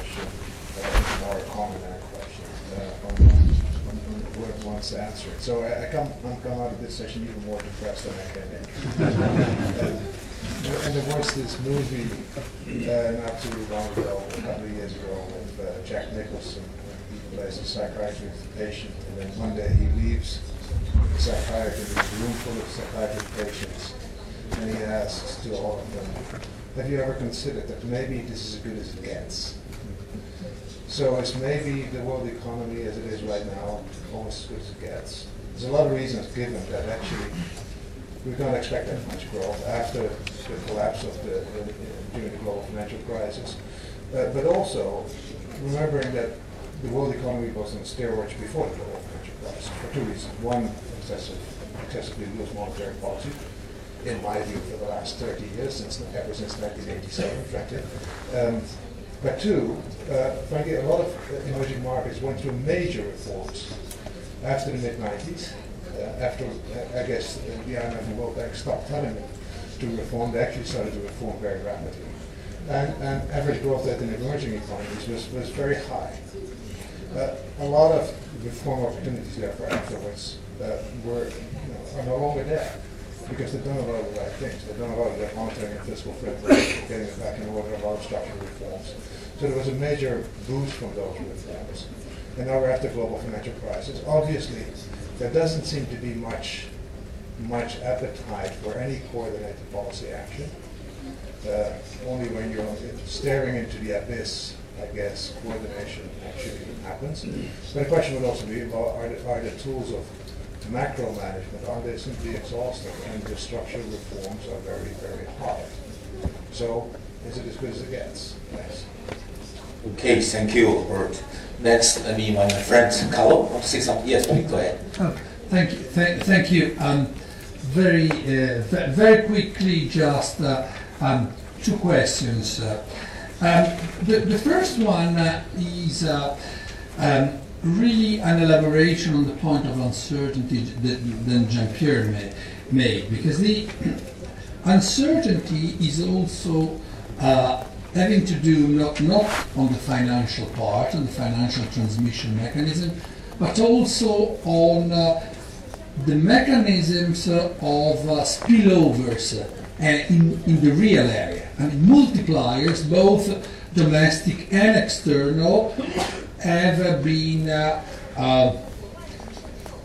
question, uh, more a comment question, uh, on, on, on whoever wants to answer it. So I, I come, I'm come out of this session even more depressed than I came in. and there was this movie uh, not too long ago, a couple of years ago, with uh, Jack Nicholson. He plays a psychiatrist patient, and then one day he leaves the psychiatrist, a room full of psychiatric patients, and he asks to all of them, have you ever considered that maybe this is as good as it gets? So it's maybe the world economy as it is right now, almost as good as it gets. There's a lot of reasons given that actually we don't expect that much growth after the collapse of the, uh, during the global financial crisis. Uh, but also remembering that the world economy was on steroids before the global financial crisis for two reasons. One, excessive, excessively loose monetary policy, in my view, for the last 30 years, since ever since 1987, frankly. Um, but two, uh, frankly, a lot of uh, emerging markets went through major reforms after the mid 90s. Uh, after, uh, I guess, the IMF and World Bank stopped telling them to reform, they actually started to reform very rapidly. And, and average growth rate in emerging economies was, was very high. Uh, a lot of reform opportunities, therefore, afterwards uh, were you know, are no longer there because they've done a lot of the right things. They've done a lot of the monitoring and fiscal framework, getting it back in order, a lot of structural reforms. So there was a major boost from those reforms. And now we're after global financial crisis. Obviously, there doesn't seem to be much much appetite for any coordinated policy action. Uh, only when you're staring into the abyss, I guess, coordination actually happens. But the question would also be, well, are the, are the tools of macro management, are they simply exhaustive? And the structural reforms are very, very hard. So, is it as good as it gets? Yes. Okay, thank you, Bert. Next, I mean, my friend Carlo, want to say something? Yes, please go ahead. Oh, thank you. Thank, thank you. Um, very, uh, very quickly, just uh, um, two questions. Uh, um, the, the first one uh, is uh, um, really an elaboration on the point of uncertainty that, that Jean-Pierre made, because the uncertainty is also uh, having to do not, not on the financial part, on the financial transmission mechanism, but also on uh, the mechanisms uh, of uh, spillovers uh, in, in the real area. I mean, multipliers, both domestic and external, have been uh, uh,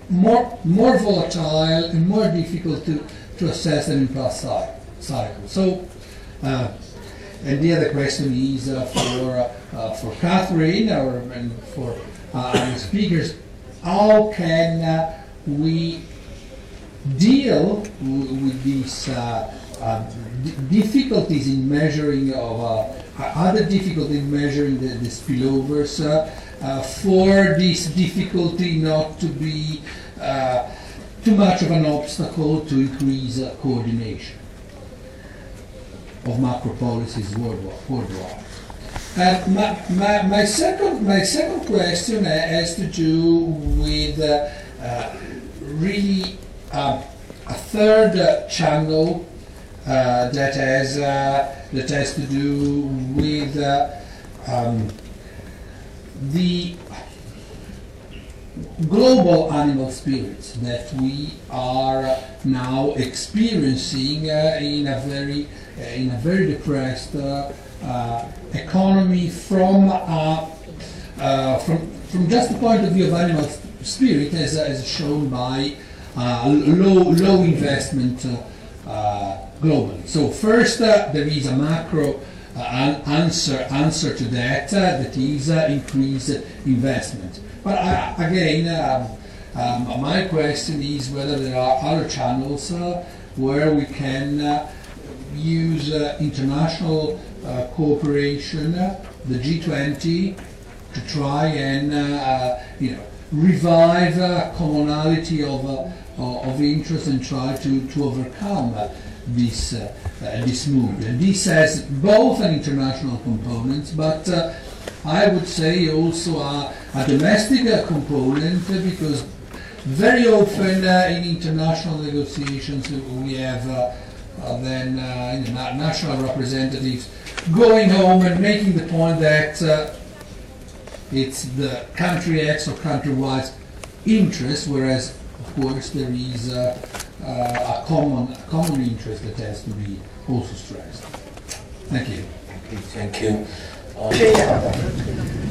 more, more volatile and more difficult to, to assess than in past cycles. So, uh, and the other question is uh, for uh, for Catherine or and for uh, speakers, how can we deal with these difficulties in measuring of other difficulty in measuring the, the spillovers uh, for this difficulty not to be uh, too much of an obstacle to increase uh, coordination of macro policies worldwide. Uh, my, my, my, second, my second question has to do with uh, uh, really a third channel that has that has to do with um, the global animal spirits that we are now experiencing uh, in a very uh, in a very depressed uh, uh economy from uh, uh, from from just the point of view of animal spirit as, as shown by low low investment globally. So first there is a macro answer answer to that uh, that is uh, increased investment. But again, um, um, my question is whether there are other channels where we can use international cooperation, the G20, to try and you know revive uh, commonality of, uh, of interest and try to, to overcome uh, this, uh, uh, this move. This has both an international component, but uh, I would say also a, a domestic uh, component uh, because very often uh, in international negotiations we have then national representatives going home and making the point that it's the country X or country Y's interest, whereas of course there is uh, uh, a common a common interest that has to be also stressed. Thank you. Thank you. 谢谢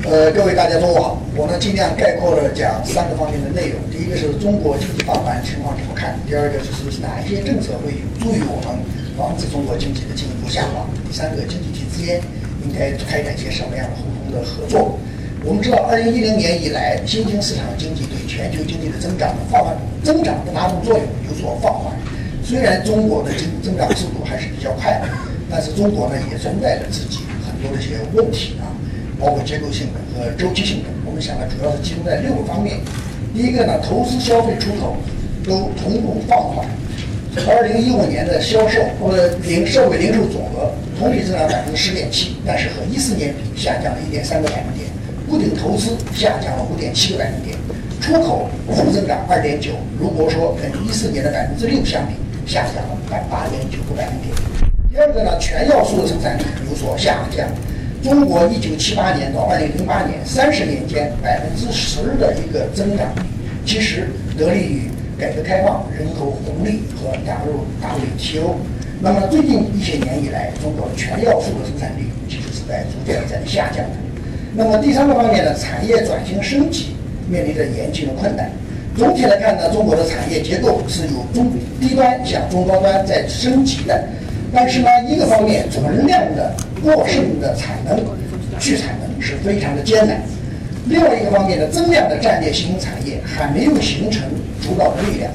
呃，各位大家中午好，我呢尽量概括的讲三个方面的内容。第一个是中国经济放缓情况怎么看？第二个就是哪一些政策会有助于我们防止中国经济的进一步下滑？第三个，经济体之间应该开展一些什么样的互通的合作？我们知道，二零一零年以来，新兴市场经济对全球经济的增长放缓，增长的拉动作用有所放缓。虽然中国的经济增长速度还是比较快的，但是中国呢也存在着自己很。多的一些问题啊，包括结构性的和周期性的。我们想呢，主要是集中在六个方面。第一个呢，投资、消费、出口都同步放缓。二零一五年的销售或者零社会零售总额同比增长百分之十点七，但是和一四年比下降了一点三个百分点。固定投资下降了五点七个百分点，出口负增长二点九。如果说跟一四年的百分之六相比，下降了百八点九个百分点。第二个呢，全要素的生产力有所下降。中国一九七八年到二零零八年三十年间百分之十的一个增长，其实得力于改革开放、人口红利和加入 WTO。那么最近一些年以来，中国全要素的生产力其实是在逐渐在下降的。那么第三个方面呢，产业转型升级面临着严峻的困难。总体来看呢，中国的产业结构是由中低端向中高端在升级的。但是呢，一个方面，存量的过剩的产能去产能是非常的艰难；另外一个方面呢，增量的战略新兴产业还没有形成主导的力量。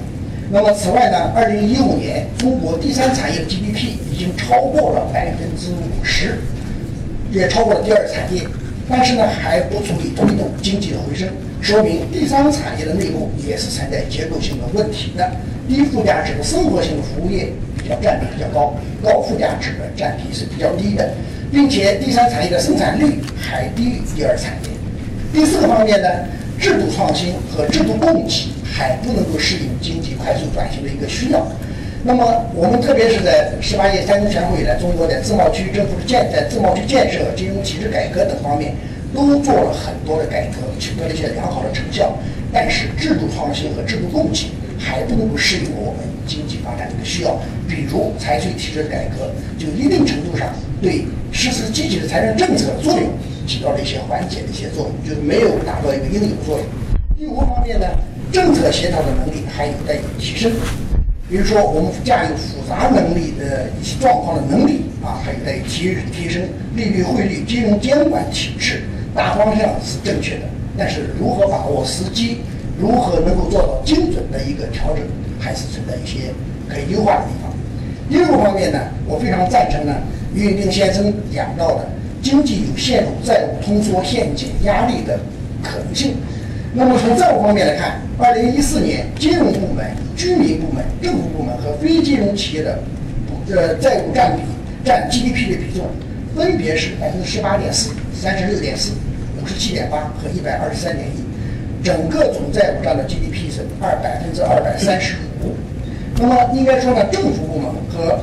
那么，此外呢，二零一五年中国第三产业的 GDP 已经超过了百分之五十，也超过了第二产业，但是呢，还不足以推动经济的回升，说明第三产业的内部也是存在结构性的问题的。低附加值的生活性服务业比较。占比比较高，高附加值的占比是比较低的，并且第三产业的生产率还低于第二产业。第四个方面呢，制度创新和制度供给还不能够适应经济快速转型的一个需要。那么，我们特别是在十八届三中全会以来，中国在自贸区政府的建在自贸区建设、金融体制改革等方面都做了很多的改革，取得了一些良好的成效。但是，制度创新和制度供给还不能够适应我们。经济发展的需要，比如财税体制的改革，就一定程度上对实施积极的财政政策作用起到了一些缓解的一些作用，就没有达到一个应有作用。第五方面呢，政策协调的能力还有待于提升，比如说我们驾驭复杂能力的一些状况的能力啊，还有待于提提升。利率、汇率、金融监管体制大方向是正确的，但是如何把握时机，如何能够做到精准的一个调整？还是存在一些可以优化的地方。第二个方面呢，我非常赞成呢，俞永定先生讲到的经济有陷入债务通缩陷阱压力的可能性。那么从债务方面来看，二零一四年金融部门、居民部门、政府部门和非金融企业的呃债务占比占 GDP 的比重，分别是百分之十八点四、三十六点四、五十七点八和一百二十三点一。整个总债务占的 GDP 是二百分之二百三十五，那么应该说呢，政府部门和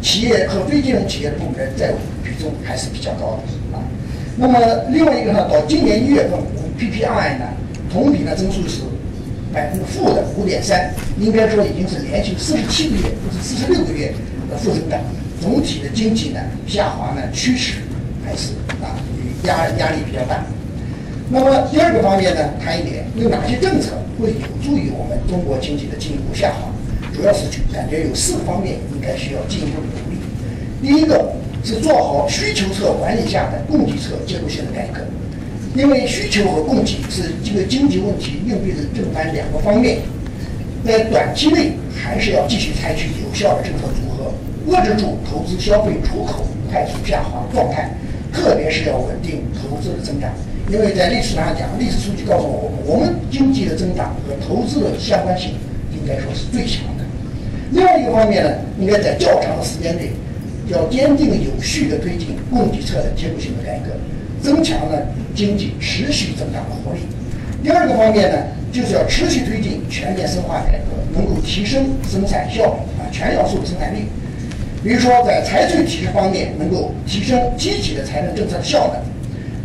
企业和非金融企业的部门债务比重还是比较高的啊。那么另外一个呢，到今年一月份，PPI 呢同比呢增速是百分之负的五点三，应该说已经是连续四十七个月或者四十六个月的负增长，总体的经济呢下滑呢趋势还是啊压压力比较大。那么第二个方面呢，谈一点有哪些政策会有助于我们中国经济的进一步下滑？主要是感觉有四个方面应该需要进一步的努力。第一个是做好需求侧管理下的供给侧结构性的改革，因为需求和供给是这个经济问题应对的正反两个方面。在短期内，还是要继续采取有效的政策组合，遏制住投资、消费、出口快速下滑状态，特别是要稳定投资的增长。因为在历史上讲，历史数据告诉我们，我们经济的增长和投资的相关性应该说是最强的。另外一个方面呢，应该在较长的时间内，要坚定有序地推进供给侧的结构性的改革，增强呢经济持续增长的活力。第二个方面呢，就是要持续推进全面深化改革，能够提升生产效率啊，全要素的生产力。比如说，在财税体制方面，能够提升积极的财政政策的效能。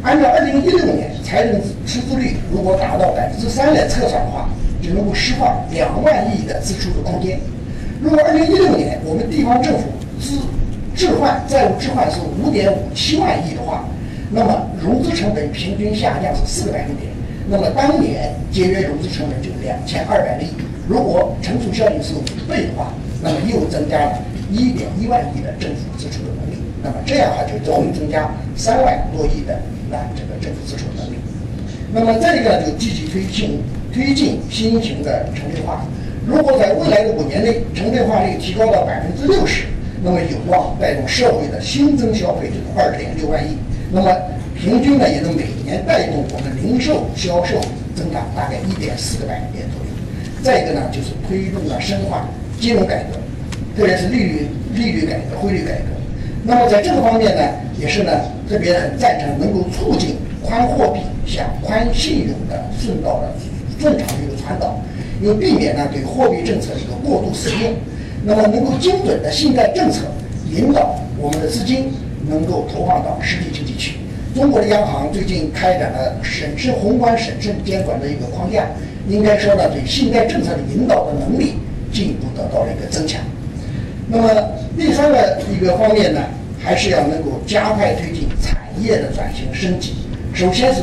按照二零一六年财政赤字率如果达到百分之三来测算的话，就能够释放两万亿的支出的空间。如果二零一六年我们地方政府资置换债务置换是五点五七万亿的话，那么融资成本平均下降是四个百分点，那么当年节约融资成本就两千二百亿。如果乘除效应是五倍的话，那么又增加了一点一万亿的政府支出的能力。那么这样的话就容易增加三万多亿的那这个政府支出能力。那么再一个就积极推进推进新型的城镇化。如果在未来的五年内城镇化率提高到百分之六十，那么有望带动社会的新增消费就是二点六万亿。那么平均呢也能每年带动我们零售销售增长大概一点四个百分点左右。再一个呢就是推动了深化金融改革，特别是利率利率改革、汇率改革。那么在这个方面呢，也是呢特别很赞成能够促进宽货币向宽信用的顺道的正常的一个传导。又避免呢对货币政策的一个过度使用，那么能够精准的信贷政策引导我们的资金能够投放到实体经济去。中国的央行最近开展了审慎宏观审慎监管的一个框架，应该说呢对信贷政策的引导的能力进一步得到了一个增强。那么第三个一个方面呢，还是要能够加快推进产业的转型升级。首先是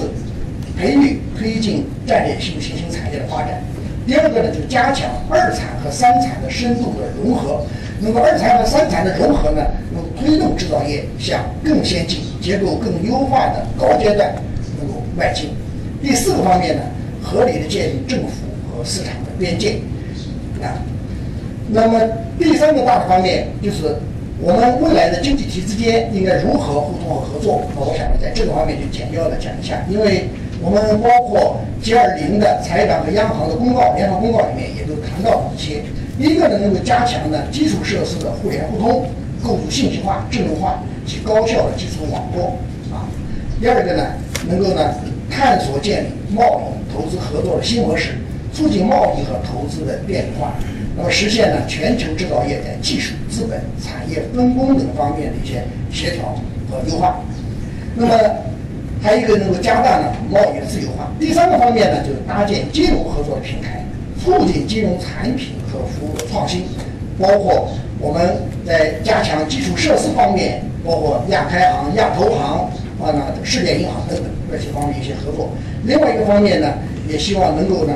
培育推进战略性新兴产业的发展。第二个呢，就加强二产和三产的深度的融合。那么二产和三产的融合呢，能推动制造业向更先进、结构更优化的高阶段能够迈进。第四个方面呢，合理的建立政府和市场的边界。啊，那么第三个大的方面就是我们未来的经济体之间应该如何互动和合作。那我想，在这个方面就简要的讲一下，因为。我们包括 G20 的财长和央行的公告，联合公告里面也都谈到了一些。一个呢，能够加强呢基础设施的互联互通，构筑信息化、智能化及高效的基础网络啊。第二个呢，能够呢探索建立贸易投资合作的新模式，促进贸易和投资的便利化，那么实现呢全球制造业在技术、资本、产业分工等方面的一些协调和优化。那么。还有一个能够加大呢贸易的自由化。第三个方面呢，就是搭建金融合作的平台，促进金融产品和服务的创新，包括我们在加强基础设施方面，包括亚开行、亚投行啊，那世界银行等等这些方面一些合作。另外一个方面呢，也希望能够呢，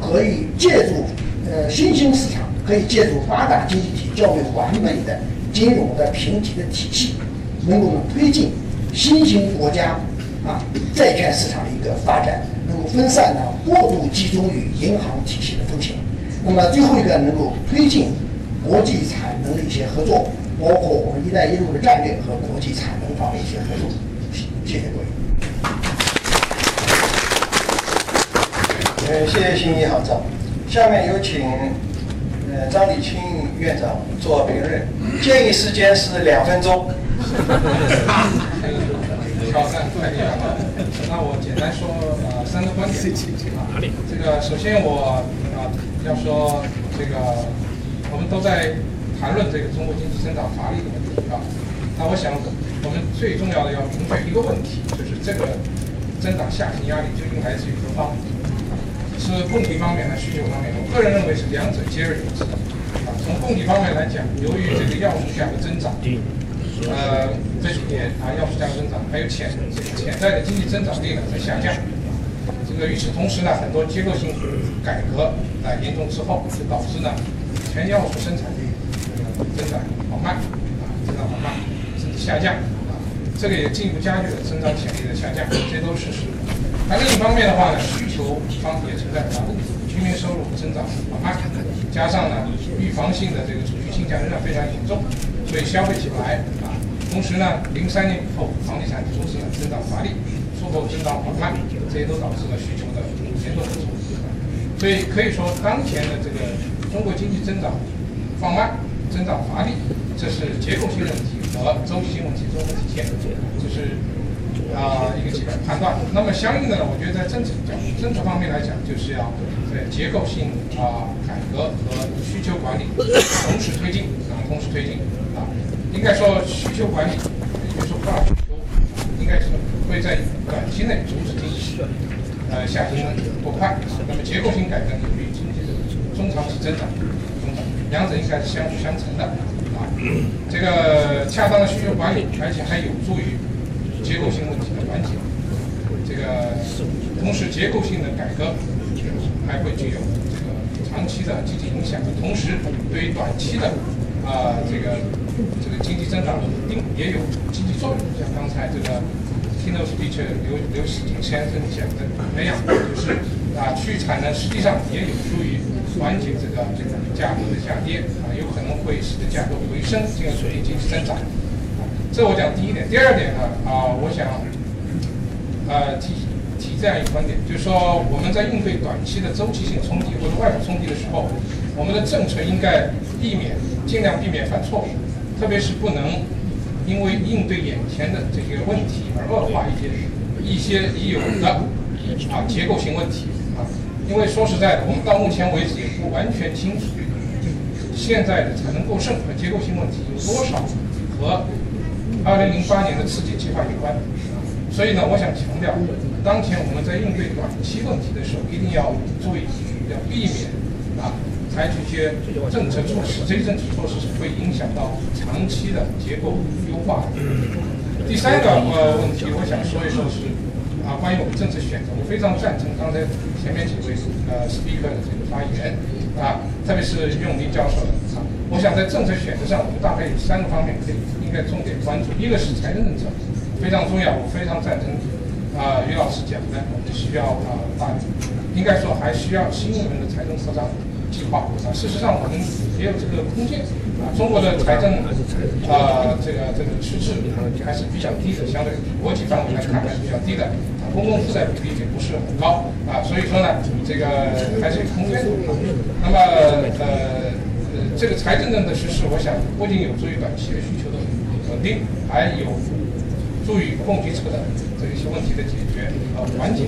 可以借助呃新兴市场，可以借助发达经济体较为完美的金融的评级的体系，能够呢推进新兴国家。啊，债券市场的一个发展，能够分散呢过度集中于银行体系的风险。那么最后一个，能够推进国际产能的一些合作，包括我们“一带一路”的战略和国际产能方面一些合作。谢谢各位。呃，谢谢新一行长。下面有请呃张立清院长做评论，建议时间是两分钟。挑战太厉害了，那我简单说呃三个观点啊，这个首先我啊要说这个我们都在谈论这个中国经济增长乏力的问题啊，那我想我们最重要的要明确一个问题，就是这个增长下行压力究竟来自于何方？是供给方面还是需求方面？我个人认为是两者皆而有之啊。从供给方面来讲，由于这个药物价格增长。呃，这几年啊，要素价增长，还有潜潜在的经济增长力呢在下降。这个与此同时呢，很多结构性改革啊严重滞后，就导致呢全要素生产率增长缓慢啊，增长缓慢甚至下降啊，这个也进一步加剧了增长潜力的下降，这都是事实。那另一方面的话呢，需求方也存在很大问题，居民收入增长缓慢，加上呢预防性的这个储蓄倾向仍然非常严重，所以消费起不来啊。同时呢，零三年以后，房地产投资呢增长乏力，出口增长缓慢，这些都导致了需求的严重不足。所以可以说，当前的这个中国经济增长放慢、增长乏力，这是结构性问题和周期性问题综合体现，这是啊一个基本判断。那么相应的呢，我觉得在政策角政策方面来讲，就是要在结构性啊改革和需求管理同时推进啊，同时推进啊。应该说需求管理，也就是说大需求，应该是会在短期内阻止经济呃下行过快。那么结构性改革有利于经济的中长期增长，增长，两者应该是相辅相成的啊。这个恰当的需求管理，而且还有助于结构性问题的缓解。这个同时结构性的改革还会具有这个长期的积极影响，同时对于短期的啊这个这个经济增长稳定也有积极作用。像刚才这个听到 speech 刘刘世锦先生讲的那样，就是啊去产能。实际上也有助于缓解这个这个价格的下跌啊，有可能。会使得价格回升，进而促进经济增长。这我讲第一点，第二点呢啊，我想呃提提这样一个观点，就是说我们在应对短期的周期性冲击或者外部冲击的时候，我们的政策应该避免尽量避免犯错。误，特别是不能因为应对眼前的这个问题而恶化一些一些已有的啊结构性问题啊，因为说实在的，我们到目前为止也不完全清楚现在的产能过剩和结构性问题有多少和2008年的刺激计划有关。所以呢，我想强调，当前我们在应对短期问题的时候，一定要注意，要避免啊，采取一些政策措施，这些政策措施是会影响到长期的结构优化。第三个呃问题，我想说一说是啊，关于我们政策选择，我非常赞成刚才前面几位呃 speaker 的这个发言啊，特别是用林教授，我想在政策选择上，我们大概有三个方面可以应该重点关注，一个是财政政策。非常重要，我非常赞成啊，于老师讲的，我们需要啊，把应该说还需要新一轮的财政扩张计划啊。事实上，我们也有这个空间啊。中国的财政啊，这个这个赤字还是比较低的，相对国际范围来看还是比较低的啊。公共负债比例也不是很高啊，所以说呢，这个还是有空间的。那么呃呃，这个财政政策实施，我想不仅有助于短期的需求的稳定，还有。助于供给侧的这一些问题的解决和缓解。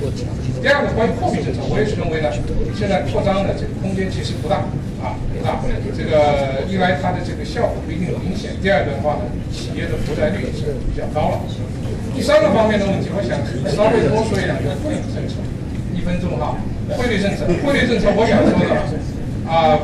第二个关于货币政策，我也是认为呢，现在扩张的这个空间其实不大啊，不大。这个一来它的这个效果不一定明显，第二个的话呢，企业的负债率也是比较高了。第三个方面的问题，我想稍微多说一两个汇率政策。一分钟哈，汇率政策，汇率政策，我想说的啊。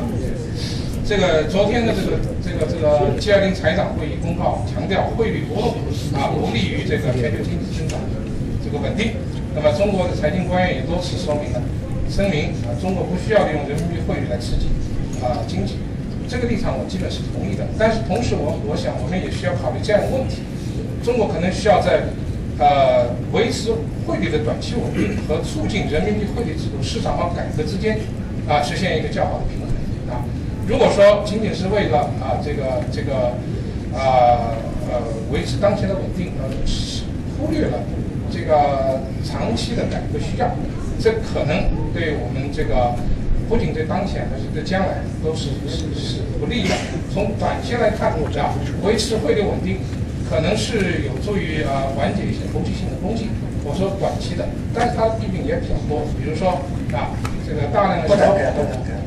这个昨天的这个这个这个 G20 财长会议公告强调汇率波动啊不利于这个全球经济增长的这个稳定。那么中国的财经官员也多次说明了声明啊，中国不需要利用人民币汇率来刺激啊经济。这个立场我基本是同意的。但是同时我我想我们也需要考虑这样的问题：中国可能需要在呃维持汇率的短期稳定和促进人民币汇率制度市场化改革之间啊实现一个较好的平衡。如果说仅仅是为了啊这个这个啊呃维持当前的稳定，而忽略了这个长期的改革需要，这可能对我们这个不仅对当前，还是对将来都是是是不利的。从短期来看，啊维持汇率稳定，可能是有助于啊缓解一些投机性的攻击。我说短期的，但是它的弊病也比较多，比如说啊这个大量的消费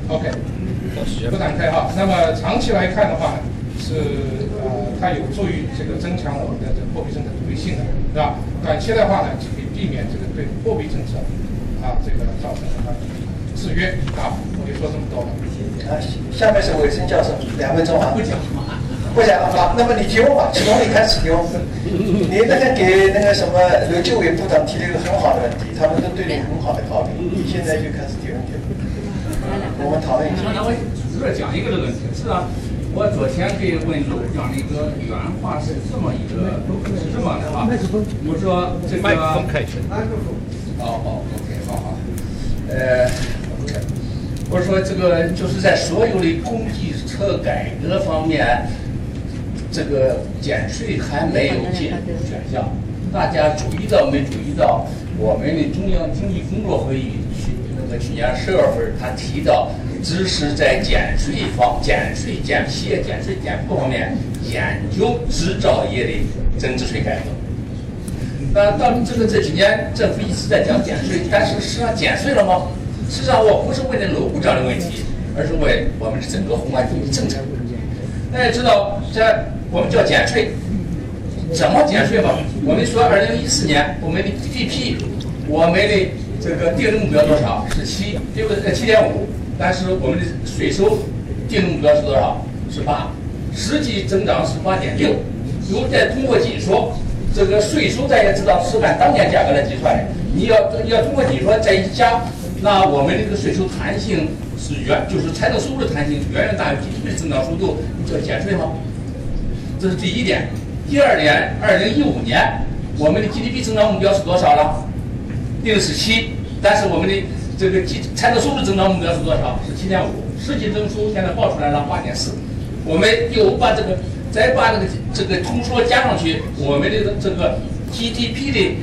，OK。不展开哈，那么长期来看的话，是呃，它有助于这个增强我们的这个货币政策独立性的，是吧？短期的话呢，就可以避免这个对货币政策啊这个造成的制约。啊，我就说这么多了。啊，下面是韦森教授，两分钟啊。不讲不讲了好，那么你提问吧，从你开始提问。你那个给那个什么刘继伟部长提了一个很好的问题，他们都对你很好的考虑，你现在就开始。我们讨论一下。那我只是讲一个这个问题。是啊，我昨天给问刘部长的一个原话是这么一个，是这么的话。我说这个。哦哦，OK，好好。呃，OK。我说这个就是在所有的供给侧改革方面，这个减税还没有进入选项。大家注意到没注意到？我们的中央经济工作会议。去年十月份，他提到，只是在减税方、减税、减企业减税减负方面研究制造业的增值税改革。那到这个这几年，政府一直在讲减税，但是实际上减税了吗？实际上，我不是问的楼部长的问题，而是问我们的整个宏观经济政策。大家知道，这我们叫减税，怎么减税嘛？我们说二零一四年我们的 GDP，我们的这个定的目标多少？是七，对不对？七点五。但是我们的税收定的目标是多少？是八，实际增长是八点六。如果再通过紧缩，这个税收大家知道是按当年价格来计算的。你要要通过紧缩再一加，那我们这个税收弹性是远，就是财政收入的弹性远远大于 GDP 增长速度，你叫减税吗？这是第一点。第二点，二零一五年我们的 GDP 增长目标是多少了？定是七，但是我们的这个计财政收入增长目标是多少？是七点五，实际增速现在报出来了八点四。我们又把这个再把那个这个通缩加上去，我们的这个 GDP 的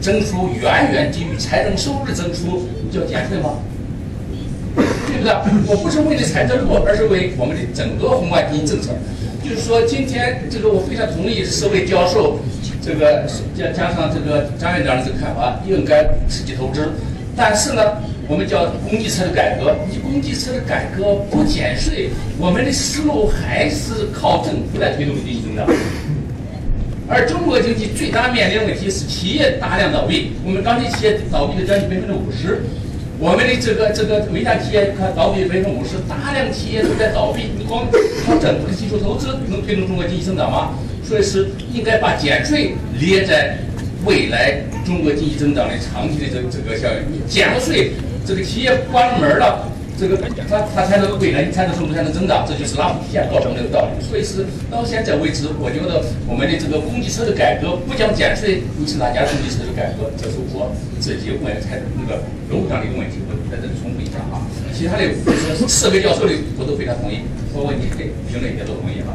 增速远远低于财政收入的增速，叫减税吗？对不对？我不是为了财政部，而是为我们的整个宏观经济政策。就是说，今天这个我非常同意四位教授这个加加上这个张院长的这个看法，应该刺激投资。但是呢，我们叫供给侧的改革，你供给侧的改革不减税，我们的思路还是靠政府来推动经济增长。而中国经济最大面临的问题是企业大量倒闭，我们钢铁企业倒闭了将近百分之五十，我们的这个这个煤炭企业它倒闭百分之五十，大量企业都在倒闭，你光靠政府的技术投资能推动中国经济增长吗？所以是应该把减税列在。未来中国经济增长的长期的这这个效应，你减了税，这个企业关门了，这个它它才能未来才能收入才能增长，这就是拉姆提线告诉我们这个道理。所以是到现在为止，我觉得我们的这个供给侧的改革不讲减税，你是哪家供给侧的改革？这是我自己问才那个逻辑上的一个问题，我在这里重复一下啊。其他的四位教授的我都非常同意，包括你的评论也都同意啊。